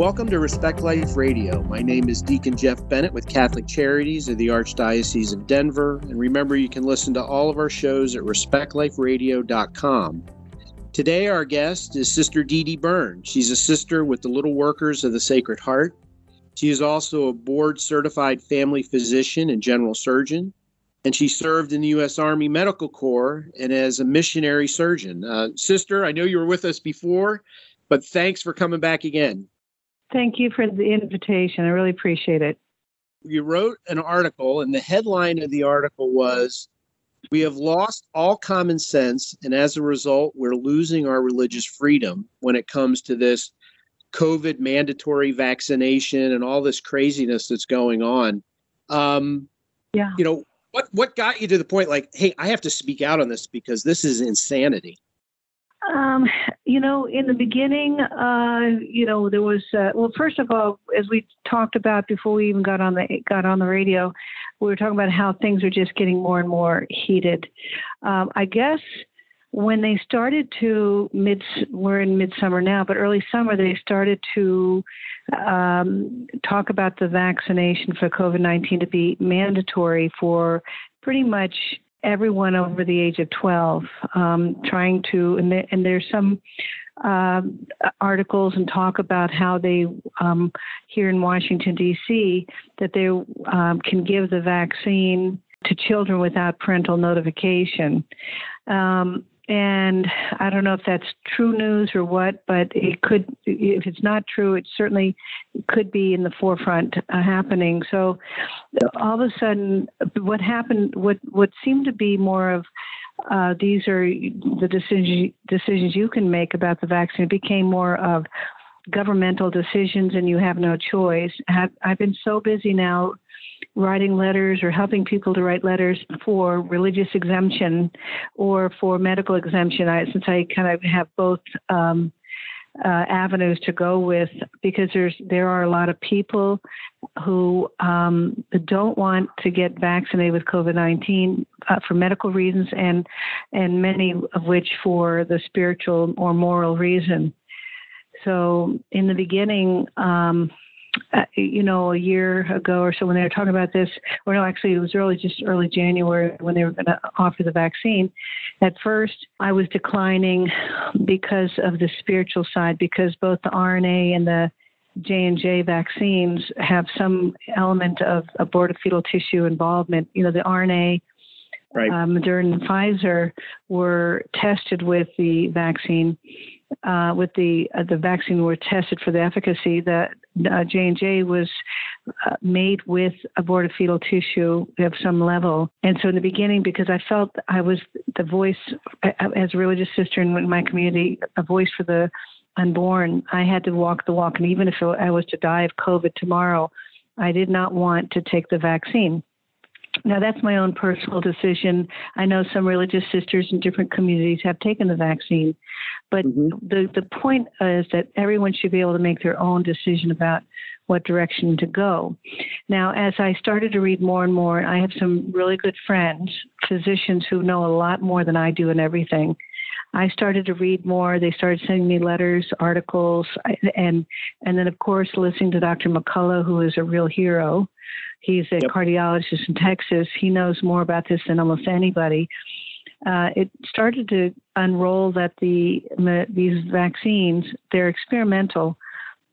Welcome to Respect Life Radio. My name is Deacon Jeff Bennett with Catholic Charities of the Archdiocese of Denver. And remember, you can listen to all of our shows at respectliferadio.com. Today, our guest is Sister Dee Dee Byrne. She's a sister with the Little Workers of the Sacred Heart. She is also a board certified family physician and general surgeon. And she served in the U.S. Army Medical Corps and as a missionary surgeon. Uh, sister, I know you were with us before, but thanks for coming back again. Thank you for the invitation. I really appreciate it. You wrote an article, and the headline of the article was We have lost all common sense, and as a result, we're losing our religious freedom when it comes to this COVID mandatory vaccination and all this craziness that's going on. Um, yeah. You know, what what got you to the point like, hey, I have to speak out on this because this is insanity? Um, you know, in the beginning, uh, you know, there was uh, well, first of all, as we talked about before we even got on the got on the radio, we were talking about how things are just getting more and more heated. Um, I guess when they started to mid, we're in midsummer now, but early summer they started to um, talk about the vaccination for COVID nineteen to be mandatory for pretty much everyone over the age of 12, um, trying to, and, and there's some uh, articles and talk about how they, um, here in Washington, D.C., that they um, can give the vaccine to children without parental notification. Um, and I don't know if that's true news or what, but it could, if it's not true, it certainly could be in the forefront uh, happening. So all of a sudden, what happened, what, what seemed to be more of uh, these are the decisions decisions you can make about the vaccine. It became more of governmental decisions, and you have no choice. I've, been so busy now writing letters or helping people to write letters for religious exemption or for medical exemption. I, since I kind of have both um, uh, avenues to go with, because there's there are a lot of people who um, don't want to get vaccinated with COVID-19 uh, for medical reasons, and and many of which for the spiritual or moral reason. So in the beginning. Um, uh, you know, a year ago or so when they were talking about this, or no, actually it was early, just early January when they were going to offer the vaccine. At first, I was declining because of the spiritual side, because both the RNA and the J and J vaccines have some element of abortive fetal tissue involvement. You know, the RNA right. uh, Moderna and Pfizer were tested with the vaccine. Uh, with the uh, the vaccine were tested for the efficacy. The uh, J and J was uh, made with aborted fetal tissue of some level, and so in the beginning, because I felt I was the voice as a religious sister in my community, a voice for the unborn, I had to walk the walk, and even if I was to die of COVID tomorrow, I did not want to take the vaccine. Now, that's my own personal decision. I know some religious sisters in different communities have taken the vaccine, but mm-hmm. the, the point is that everyone should be able to make their own decision about what direction to go. Now, as I started to read more and more, I have some really good friends, physicians who know a lot more than I do in everything. I started to read more. They started sending me letters, articles, and and then of course listening to Dr. McCullough, who is a real hero. He's a yep. cardiologist in Texas. He knows more about this than almost anybody. Uh, it started to unroll that the these vaccines, they're experimental,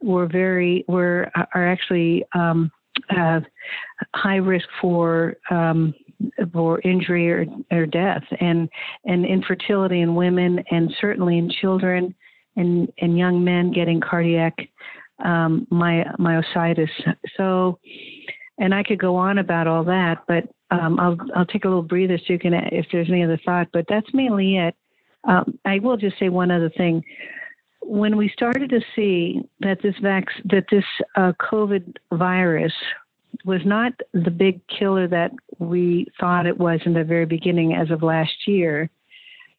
were very were are actually um, uh, high risk for um, for injury or, or death, and and infertility in women, and certainly in children and and young men getting cardiac um, my, myositis. So and I could go on about all that, but um, I'll I'll take a little breather so you can if there's any other thought. But that's mainly it. Um, I will just say one other thing. When we started to see that this vac- that this uh, COVID virus was not the big killer that we thought it was in the very beginning, as of last year,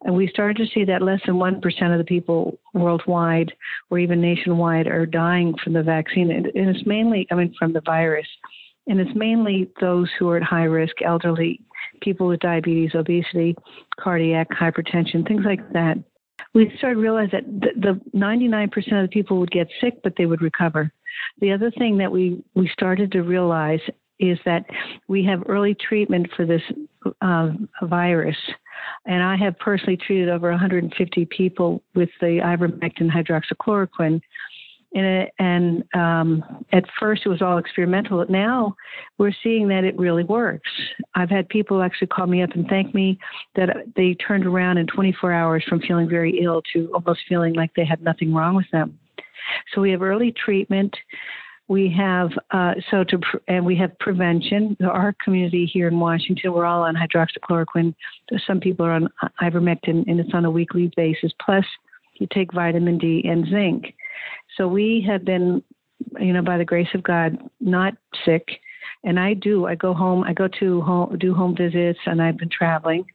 and we started to see that less than 1% of the people worldwide or even nationwide are dying from the vaccine. And it's mainly, I mean, from the virus. And it's mainly those who are at high risk, elderly, people with diabetes, obesity, cardiac hypertension, things like that. We started realize that the, the 99% of the people would get sick, but they would recover. The other thing that we, we started to realize is that we have early treatment for this uh, virus. And I have personally treated over 150 people with the ivermectin hydroxychloroquine and, and um, at first it was all experimental. But now we're seeing that it really works. I've had people actually call me up and thank me that they turned around in 24 hours from feeling very ill to almost feeling like they had nothing wrong with them. So we have early treatment. We have uh, so to and we have prevention. Our community here in Washington, we're all on hydroxychloroquine. Some people are on ivermectin, and it's on a weekly basis. Plus, you take vitamin D and zinc. So we have been, you know, by the grace of God, not sick. And I do. I go home. I go to home, do home visits, and I've been traveling.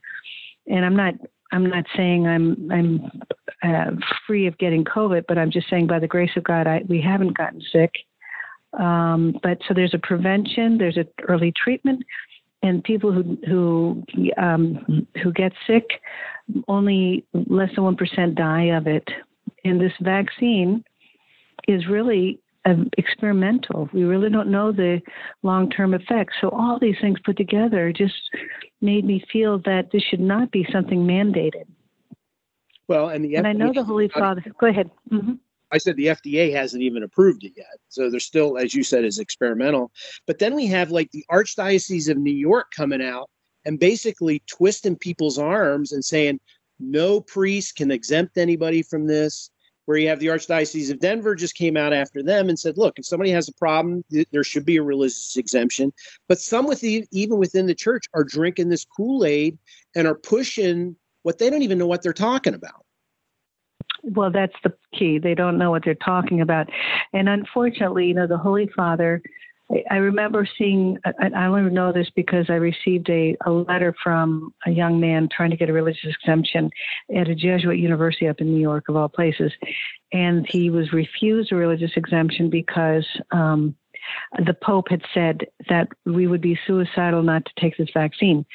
And I'm not. I'm not saying I'm. I'm uh, free of getting COVID, but I'm just saying by the grace of God, I, we haven't gotten sick. Um, but so there's a prevention. There's an early treatment, and people who who um, who get sick, only less than one percent die of it. And this vaccine is really um, experimental. We really don't know the long term effects. So, all these things put together just made me feel that this should not be something mandated. Well, and the and I know the Holy Father. Go ahead. Mm-hmm. I said the FDA hasn't even approved it yet. So they're still, as you said, is experimental. But then we have like the Archdiocese of New York coming out and basically twisting people's arms and saying no priest can exempt anybody from this where you have the Archdiocese of Denver just came out after them and said, look, if somebody has a problem, there should be a religious exemption. But some with the, even within the church are drinking this Kool Aid and are pushing what they don't even know what they're talking about. Well, that's the key. They don't know what they're talking about. And unfortunately, you know, the Holy Father I remember seeing, I only know this because I received a, a letter from a young man trying to get a religious exemption at a Jesuit university up in New York, of all places. And he was refused a religious exemption because um, the Pope had said that we would be suicidal not to take this vaccine.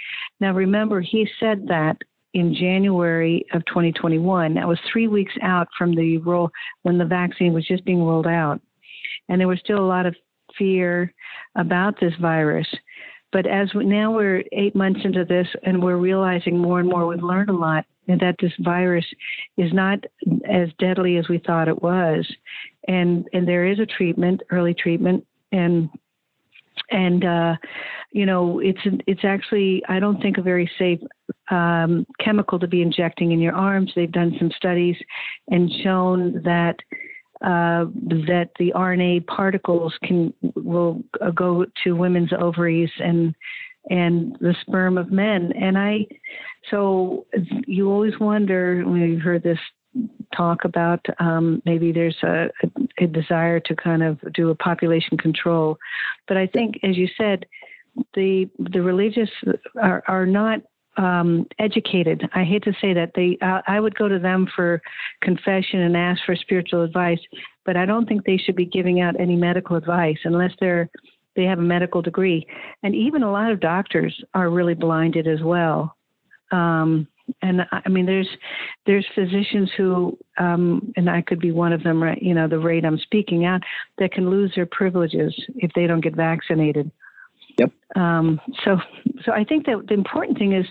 Now, remember, he said that in January of 2021. That was three weeks out from the roll when the vaccine was just being rolled out. And there were still a lot of fear about this virus. But as we, now we're eight months into this and we're realizing more and more, we've learned a lot that this virus is not as deadly as we thought it was. And, and there is a treatment, early treatment, and and uh, you know it's it's actually I don't think a very safe um, chemical to be injecting in your arms. They've done some studies and shown that uh, that the RNA particles can will uh, go to women's ovaries and and the sperm of men. And I, so you always wonder when you've heard this talk about um, maybe there's a, a, desire to kind of do a population control, but I think, as you said, the the religious are, are not um, educated. I hate to say that they. Uh, I would go to them for confession and ask for spiritual advice, but I don't think they should be giving out any medical advice unless they're they have a medical degree. And even a lot of doctors are really blinded as well. Um, and I mean, there's there's physicians who, um, and I could be one of them, right? You know, the rate I'm speaking out, that can lose their privileges if they don't get vaccinated. Yep. Um, so, so I think that the important thing is,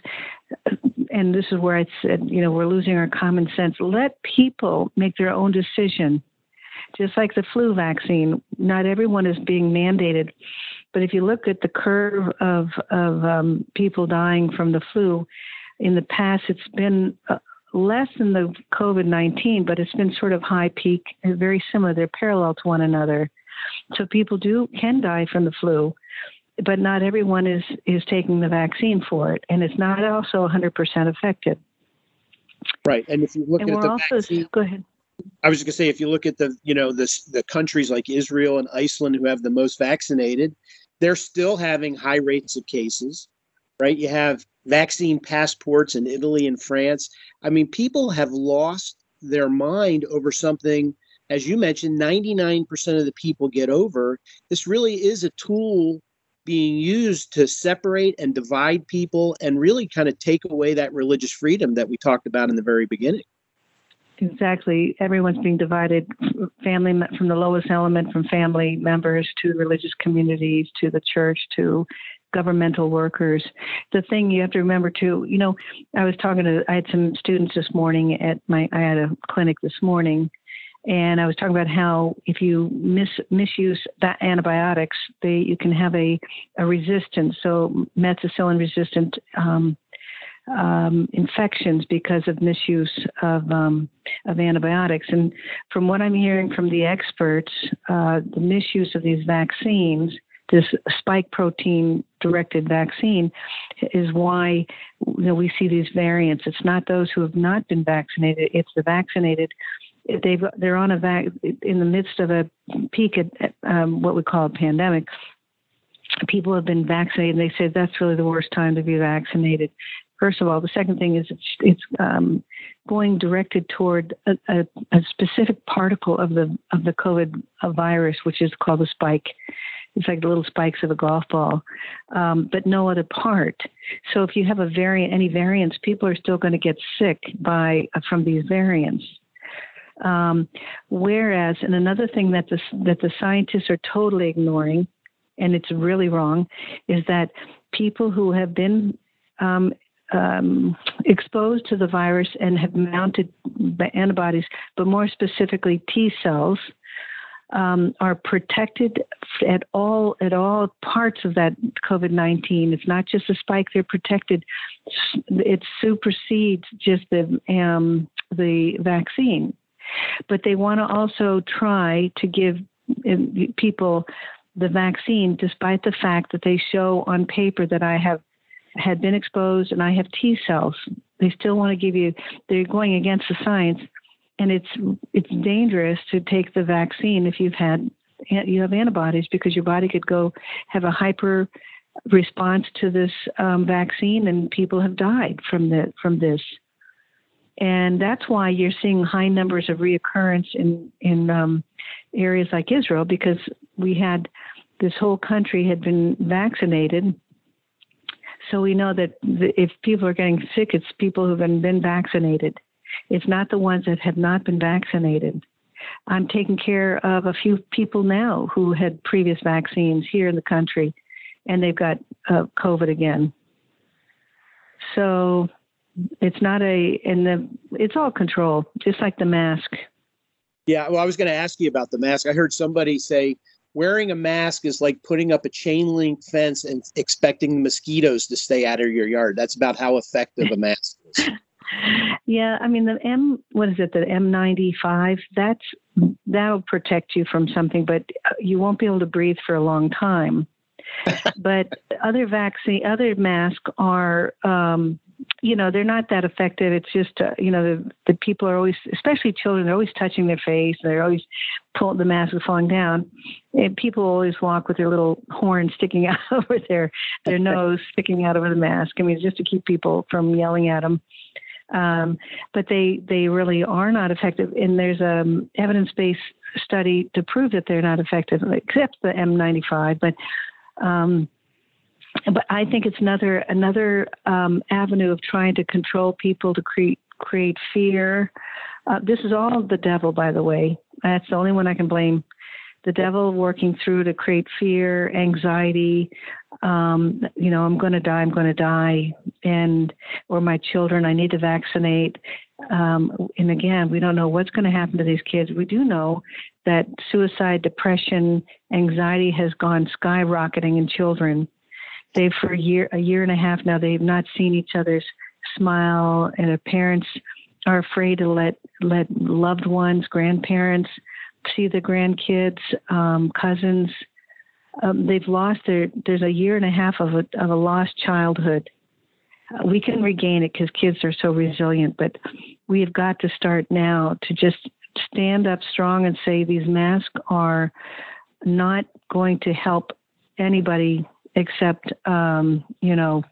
and this is where I said, you know, we're losing our common sense. Let people make their own decision. Just like the flu vaccine, not everyone is being mandated. But if you look at the curve of of um, people dying from the flu, in the past it's been uh, less than the COVID nineteen, but it's been sort of high peak, very similar. They're parallel to one another. So people do can die from the flu but not everyone is is taking the vaccine for it, and it's not also 100% effective. Right, and if you look and at the also, vaccine, go ahead. I was going to say, if you look at the you know the the countries like Israel and Iceland who have the most vaccinated, they're still having high rates of cases. Right, you have vaccine passports in Italy and France. I mean, people have lost their mind over something as you mentioned, 99% of the people get over. This really is a tool being used to separate and divide people and really kind of take away that religious freedom that we talked about in the very beginning. exactly. Everyone's being divided family from the lowest element, from family members to religious communities to the church to governmental workers. The thing you have to remember too, you know, I was talking to, I had some students this morning at my, I had a clinic this morning, and I was talking about how if you mis, misuse that antibiotics, they you can have a, a resistance, so methicillin resistant um, um, infections because of misuse of um, of antibiotics. And from what I'm hearing from the experts, uh, the misuse of these vaccines this spike protein directed vaccine is why you know, we see these variants. It's not those who have not been vaccinated; it's the vaccinated. They've they're on a vac in the midst of a peak at um, what we call a pandemic. People have been vaccinated, they said that's really the worst time to be vaccinated. First of all, the second thing is it's, it's um, going directed toward a, a, a, specific particle of the of the COVID virus, which is called the spike it's like the little spikes of a golf ball, um, but no other part. So if you have a variant, any variants, people are still going to get sick by from these variants. Um, whereas, and another thing that the that the scientists are totally ignoring, and it's really wrong, is that people who have been um, um, exposed to the virus and have mounted antibodies, but more specifically T cells, um, are protected at all at all parts of that COVID nineteen. It's not just the spike; they're protected. It supersedes just the um, the vaccine, but they want to also try to give um, people the vaccine, despite the fact that they show on paper that I have had been exposed and I have T cells. They still want to give you. They're going against the science and it's it's dangerous to take the vaccine if you've had you have antibodies because your body could go have a hyper response to this um, vaccine and people have died from the from this and that's why you're seeing high numbers of reoccurrence in in um, areas like Israel because we had this whole country had been vaccinated so we know that if people are getting sick it's people who've been, been vaccinated it's not the ones that have not been vaccinated. I'm taking care of a few people now who had previous vaccines here in the country, and they've got uh, COVID again. So it's not a, and the, it's all control, just like the mask. Yeah, well, I was going to ask you about the mask. I heard somebody say wearing a mask is like putting up a chain link fence and expecting mosquitoes to stay out of your yard. That's about how effective a mask is. Yeah, I mean the M what is it the N95 that's that'll protect you from something but you won't be able to breathe for a long time. but other vaccine other masks are um, you know they're not that effective. It's just uh, you know the, the people are always especially children they're always touching their face. They're always pulling the mask is falling down. And people always walk with their little horn sticking out over their their nose sticking out over the mask. I mean it's just to keep people from yelling at them um, but they they really are not effective. And there's a um, evidence based study to prove that they're not effective, except the N95. But um, but I think it's another another um, avenue of trying to control people to create create fear. Uh, this is all the devil, by the way. That's the only one I can blame the devil working through to create fear, anxiety. Um, you know, I'm going to die. I'm going to die, and or my children. I need to vaccinate. Um, and again, we don't know what's going to happen to these kids. We do know that suicide, depression, anxiety has gone skyrocketing in children. They for a year, a year and a half now, they've not seen each other's smile, and their parents are afraid to let let loved ones, grandparents, see the grandkids, um, cousins. Um, they've lost their. There's a year and a half of a of a lost childhood. Uh, we can regain it because kids are so resilient, but we have got to start now to just stand up strong and say these masks are not going to help anybody except um, you know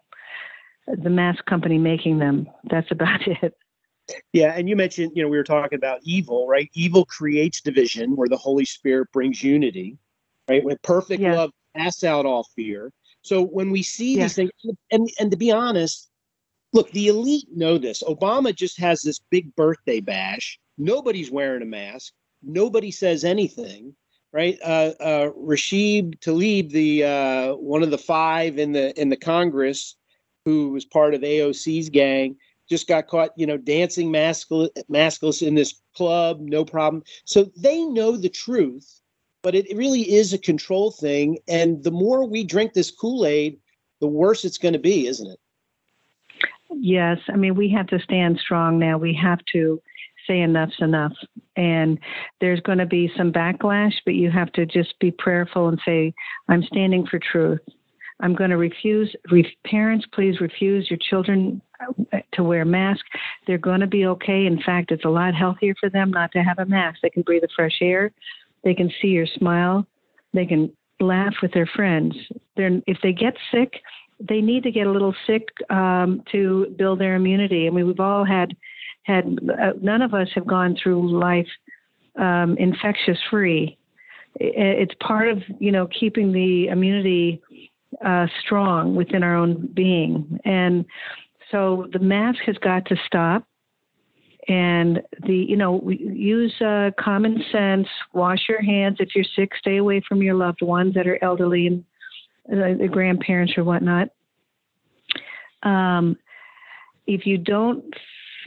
the mask company making them. That's about it. Yeah, and you mentioned, you know, we were talking about evil, right? Evil creates division where the Holy Spirit brings unity, right? With perfect yeah. love casts out all fear. So when we see yeah. these things, and and to be honest, look, the elite know this. Obama just has this big birthday bash Nobody's wearing a mask. Nobody says anything, right? Uh, uh, Rashid Tlaib, the uh, one of the five in the in the Congress, who was part of AOC's gang, just got caught, you know, dancing maskless, maskless in this club, no problem. So they know the truth, but it really is a control thing. And the more we drink this Kool Aid, the worse it's going to be, isn't it? Yes. I mean, we have to stand strong now. We have to say enough's enough. And there's going to be some backlash, but you have to just be prayerful and say, I'm standing for truth. I'm going to refuse. Re- parents, please refuse your children uh, to wear masks. They're going to be okay. In fact, it's a lot healthier for them not to have a mask. They can breathe the fresh air. They can see your smile. They can laugh with their friends. They're, if they get sick, they need to get a little sick um, to build their immunity. I mean, we've all had had uh, none of us have gone through life um, infectious free. It's part of you know keeping the immunity uh, strong within our own being, and so the mask has got to stop. And the you know use uh, common sense. Wash your hands if you're sick. Stay away from your loved ones that are elderly and uh, the grandparents or whatnot. Um, if you don't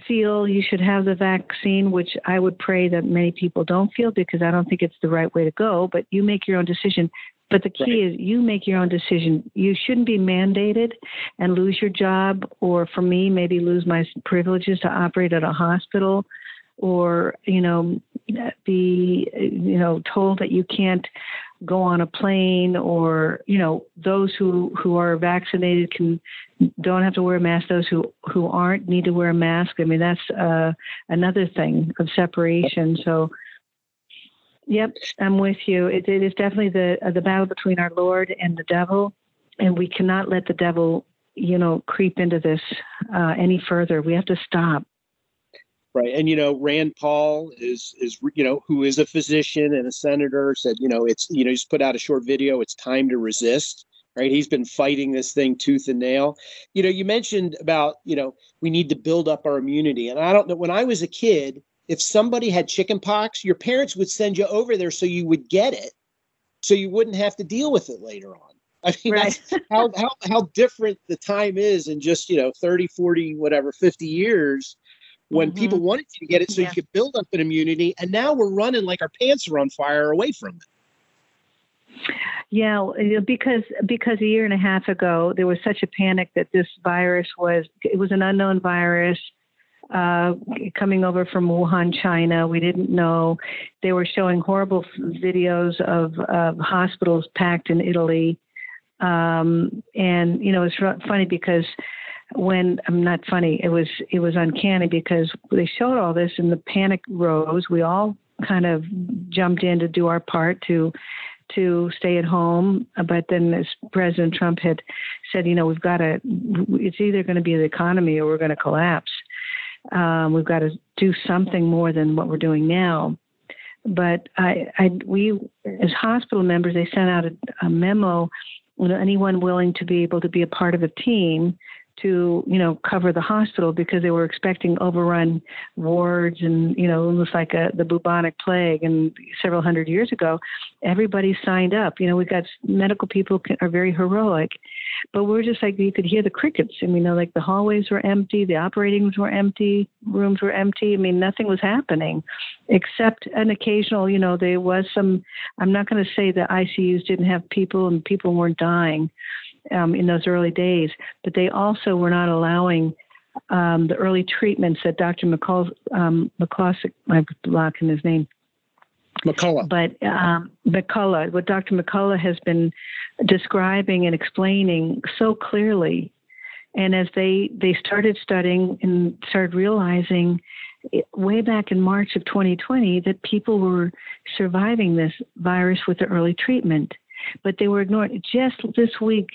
feel you should have the vaccine, which I would pray that many people don't feel because I don't think it's the right way to go, but you make your own decision. But the key right. is you make your own decision. You shouldn't be mandated and lose your job, or for me, maybe lose my privileges to operate at a hospital, or you know, be you know told that you can't go on a plane or you know those who who are vaccinated can don't have to wear a mask those who who aren't need to wear a mask i mean that's uh, another thing of separation so yep i'm with you. It, it is definitely the uh, the battle between our lord and the devil and we cannot let the devil you know creep into this uh, any further. We have to stop. Right and you know rand paul is is you know who is a physician and a senator said you know it's you know he's put out a short video it's time to resist right? He's been fighting this thing tooth and nail. You know you mentioned about you know we need to build up our immunity and i don't know when i was a kid if somebody had chicken pox your parents would send you over there so you would get it so you wouldn't have to deal with it later on I mean, right. how, how, how different the time is in just, you know, 30, 40, whatever, 50 years when mm-hmm. people wanted you to get it so yeah. you could build up an immunity. And now we're running like our pants are on fire away from it. Yeah, because because a year and a half ago there was such a panic that this virus was it was an unknown virus uh, coming over from Wuhan, China. We didn't know. They were showing horrible videos of, of hospitals packed in Italy, um, and you know it's funny because when I'm not funny, it was it was uncanny because they showed all this and the panic rose. We all kind of jumped in to do our part to to stay at home. But then, as President Trump had said, you know, we've got to. It's either going to be the economy or we're going to collapse. Um, we've got to do something more than what we're doing now. But I, I we as hospital members, they sent out a, a memo. You know, anyone willing to be able to be a part of a team to you know cover the hospital because they were expecting overrun wards and you know was like a, the bubonic plague. And several hundred years ago everybody signed up. You know we got medical people are very heroic. But we're just like you could hear the crickets. Mean you know like the hallways were empty the operating rooms were empty rooms were empty. I mean nothing was happening except an occasional you know there was some I'm not going to say the ICUs didn't have people and people weren't dying um, in those early days, but they also were not allowing um, the early treatments that Dr. McCall, um, McCloskey, I'm blocking his name. McCullough. But um, McCullough, what Dr. McCullough has been describing and explaining so clearly, and as they they started studying and started realizing way back in March of 2020 that people were surviving this virus with the early treatment, but they were ignored. Just this week,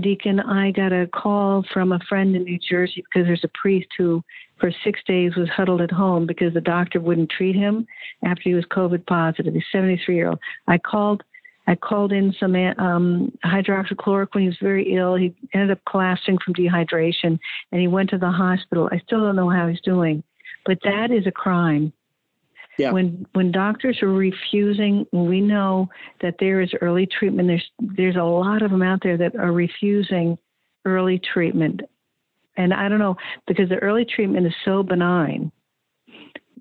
Deacon, I got a call from a friend in New Jersey because there's a priest who, for six days, was huddled at home because the doctor wouldn't treat him after he was COVID positive. He's 73 year old. I called. I called in some um, hydroxychloroquine. He was very ill. He ended up collapsing from dehydration, and he went to the hospital. I still don't know how he's doing, but that is a crime. Yeah. When when doctors are refusing, we know that there is early treatment. There's there's a lot of them out there that are refusing early treatment, and I don't know because the early treatment is so benign.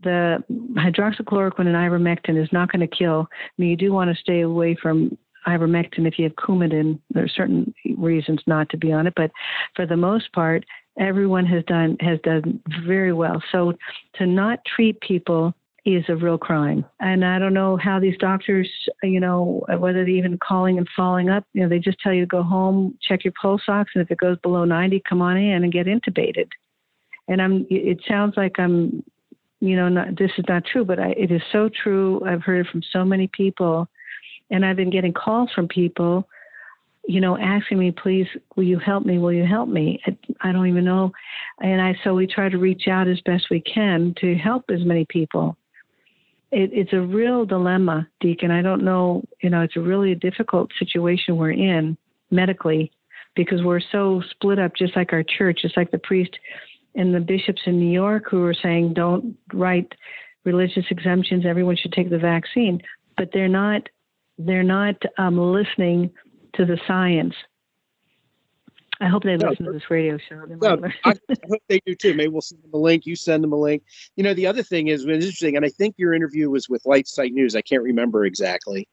The hydroxychloroquine and ivermectin is not going to kill. I mean, you do want to stay away from ivermectin if you have Coumadin. There are certain reasons not to be on it, but for the most part, everyone has done has done very well. So to not treat people is a real crime. And I don't know how these doctors, you know, whether they're even calling and following up. You know, they just tell you to go home, check your pulse ox, and if it goes below 90, come on in and get intubated. And I'm. It sounds like I'm. You know, not, this is not true, but I, it is so true. I've heard it from so many people, and I've been getting calls from people you know, asking me, please, will you help me? Will you help me? I don't even know. And I, so we try to reach out as best we can to help as many people it, it's a real dilemma, Deacon. I don't know, you know, it's a really difficult situation we're in medically because we're so split up, just like our church, just like the priest and the bishops in New York who are saying don't write religious exemptions, everyone should take the vaccine, but they're not they're not um, listening to the science. I hope they listen to this radio show. No, I, I, hope they do too. Maybe we'll send them a link. You send them a link. You know, the other thing is it's interesting, and I think your interview was with LifeSite News. I can't remember exactly,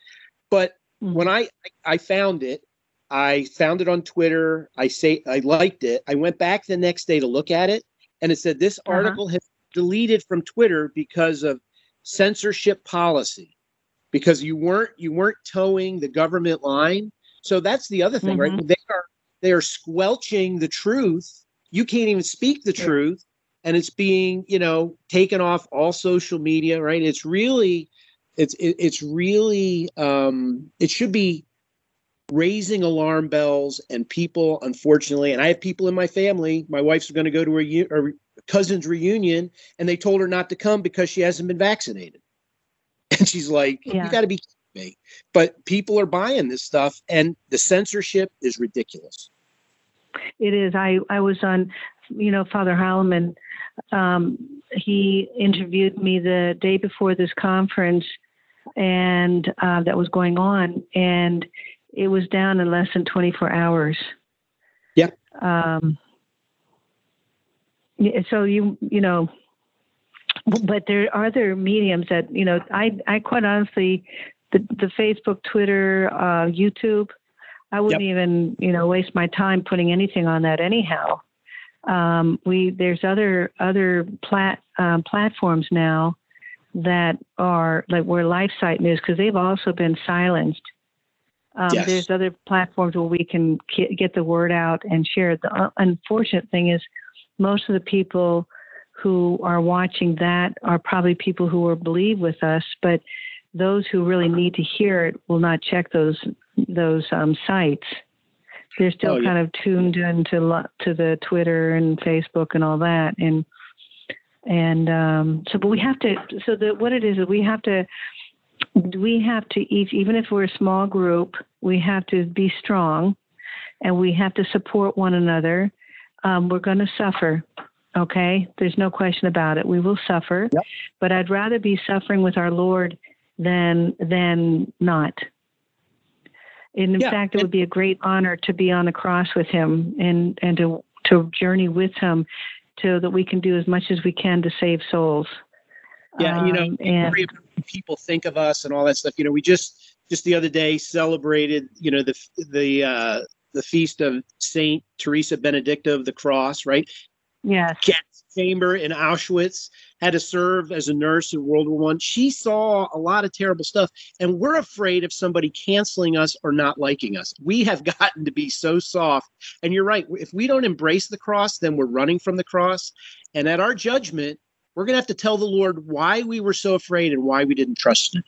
but mm-hmm. when I I found it, I found it on Twitter. I say I liked it. I went back the next day to look at it, and it said this uh-huh. article has deleted from Twitter because of censorship policy, because you weren't you weren't toeing the government line. So that's the other thing, mm-hmm. right? They are they are squelching the truth. You can't even speak the truth, and it's being you know taken off all social media. Right? It's really, it's it, it's really, um, it should be raising alarm bells and people unfortunately and i have people in my family my wife's going to go to a, a cousin's reunion and they told her not to come because she hasn't been vaccinated and she's like yeah. you got to be me. But people are buying this stuff, and the censorship is ridiculous. It is. I I was on, you know, Father Heilman. Um, he interviewed me the day before this conference, and uh, that was going on, and it was down in less than 24 hours. Yeah. Um, so you you know but there are other mediums that you know i i quite honestly the, the Facebook, Twitter, uh, YouTube. I wouldn't yep. even, you know, waste my time putting anything on that anyhow. Um, we there's other other plat um, platforms now that are like where LifeSite News because they've also been silenced. Um, yes. There's other platforms where we can get the word out and share. The unfortunate thing is, most of the people who are watching that are probably people who will believe with us, but those who really need to hear it will not check those those um, sites. They're still oh, yeah. kind of tuned into to the Twitter and Facebook and all that, and and um, so. But we have to. So the what it is is we have to. We have to each, even if we're a small group, we have to be strong, and we have to support one another. Um, we're going to suffer. Okay, there's no question about it. We will suffer, yep. but I'd rather be suffering with our Lord than than not. And in yeah, fact, it would be a great honor to be on the cross with him and and to to journey with him, so that we can do as much as we can to save souls. Yeah, you know, um, and, people think of us and all that stuff. You know, we just just the other day celebrated, you know, the the uh, the feast of Saint Teresa Benedicta of the Cross, right? Yes. Gas chamber in Auschwitz had to serve as a nurse in World War One. She saw a lot of terrible stuff, and we're afraid of somebody canceling us or not liking us. We have gotten to be so soft. And you're right. If we don't embrace the cross, then we're running from the cross. And at our judgment, we're going to have to tell the Lord why we were so afraid and why we didn't trust Him.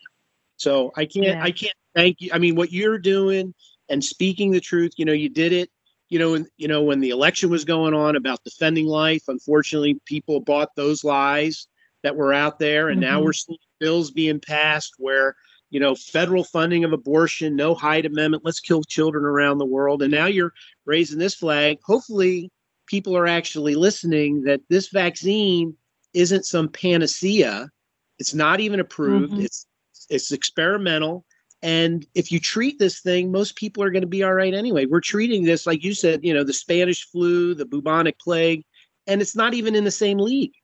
So I can't. Yeah. I can't thank you. I mean, what you're doing and speaking the truth. You know, you did it you know, when, you know, when the election was going on about defending life, unfortunately, people bought those lies that were out there, and mm-hmm. now we're seeing bills being passed where you know federal funding of abortion, no Hyde Amendment, let's kill children around the world, and now you're raising this flag. Hopefully, people are actually listening that this vaccine isn't some panacea. It's not even approved. Mm-hmm. It's it's experimental. And if you treat this thing, most people are going to be all right anyway. We're treating this, like you said, you know, the Spanish flu, the bubonic plague, and it's not even in the same league.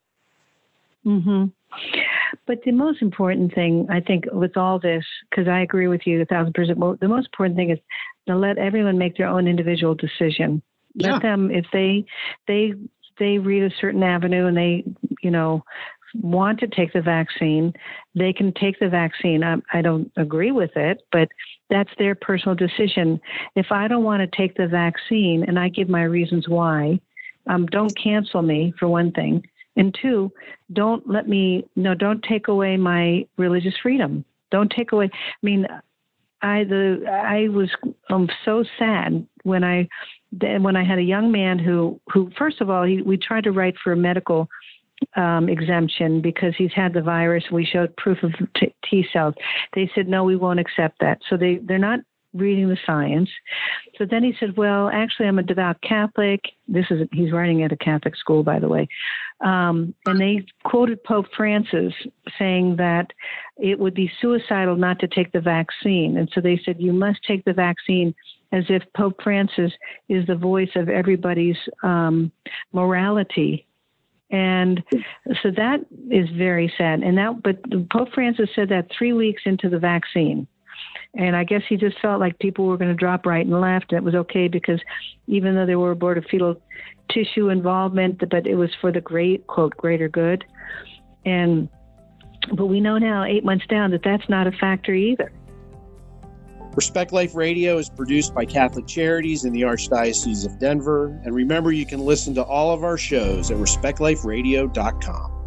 Mm-hmm. But the most important thing, I think, with all this, because I agree with you a thousand percent, well, the most important thing is to let everyone make their own individual decision. Yeah. Let them, if they they they read a certain avenue and they, you know, want to take the vaccine, they can take the vaccine. I, I don't agree with it, but that's their personal decision. If I don't want to take the vaccine and I give my reasons why, um, don't cancel me for one thing, and two, don't let me no, don't take away my religious freedom. Don't take away. I mean, I the I was um, so sad when I when I had a young man who who first of all he, we tried to write for a medical um, exemption because he's had the virus. We showed proof of t, T cells. They said no, we won't accept that. So they they're not reading the science. So then he said, "Well, actually, I'm a devout Catholic. This is he's writing at a Catholic school, by the way." Um, and they quoted Pope Francis saying that it would be suicidal not to take the vaccine. And so they said, "You must take the vaccine." As if Pope Francis is the voice of everybody's um, morality and hmm. so that is very sad. And that, but Pope Francis said that three weeks into the vaccine. And I guess he just felt like people were going to drop right and left. And it was okay because even though there were aborted fetal tissue involvement, but it was for the great, quote, greater good. And, but we know now, eight months down, that that's not a factor either. Respect Life Radio is produced by Catholic Charities in the Archdiocese of Denver. And remember, you can listen to all of our shows at respectliferadio.com.